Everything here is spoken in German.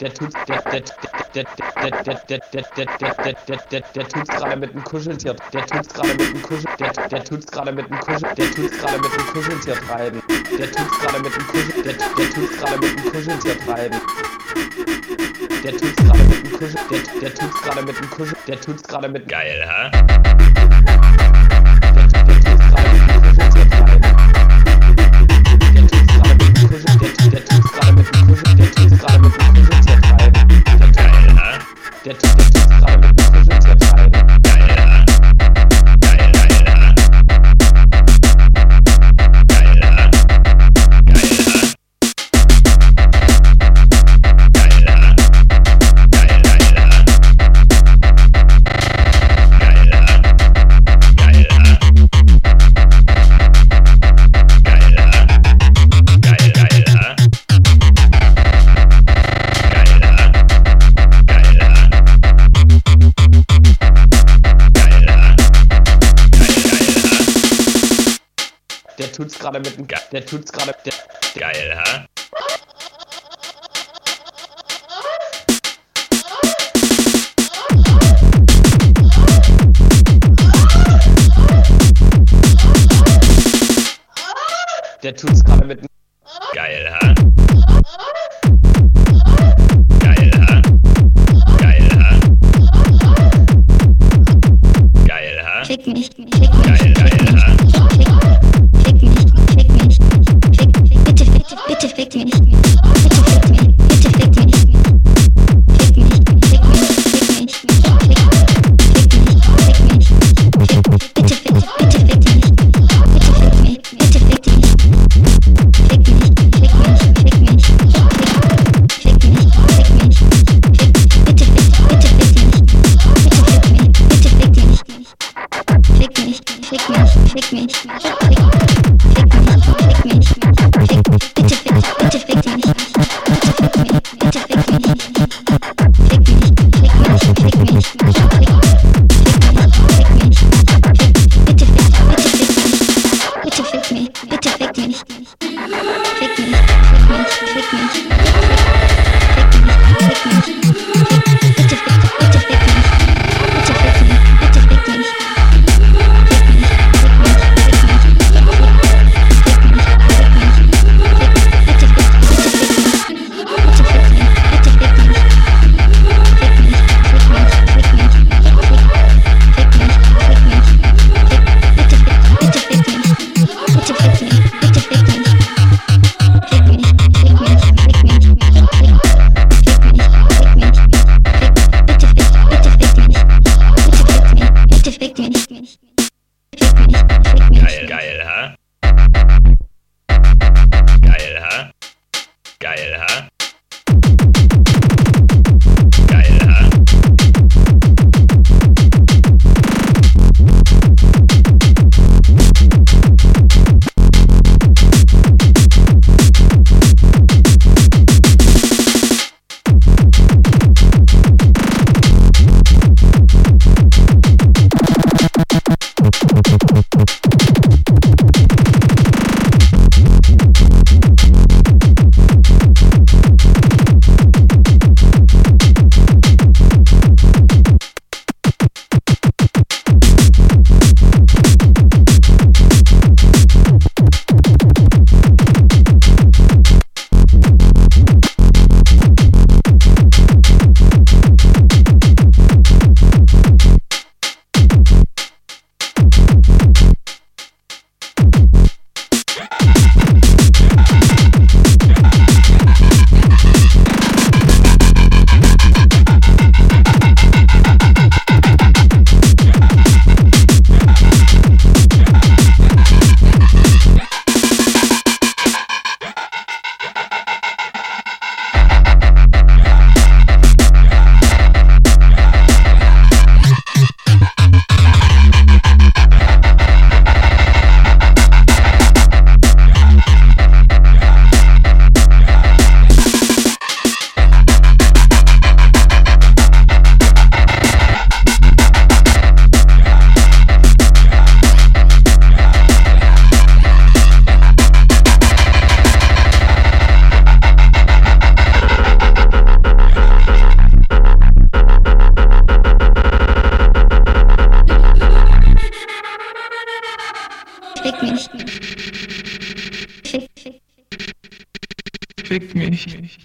der tut, der, der, der, der, der, der, der, der, der, der, der, der, der tut's gerade mit dem Kuscheltier, der tut's gerade mit dem Kuschel, der, der tut's gerade mit dem Kuschel, der tut's gerade mit dem Kuscheltier treiben, der tut's gerade mit dem Kuschel, der, tut's gerade mit dem Kuscheltier treiben. Der tut's gerade mit dem Kuschel, der, tut's gerade mit dem Kuschel, der tut's gerade mit Geil, ha? get it get Dead, get, dead, gerade mit dem Ge der tut's gerade der geil, ha? Der tut's gerade mit dem geil, ha? Pick me, pick me. Fick mich.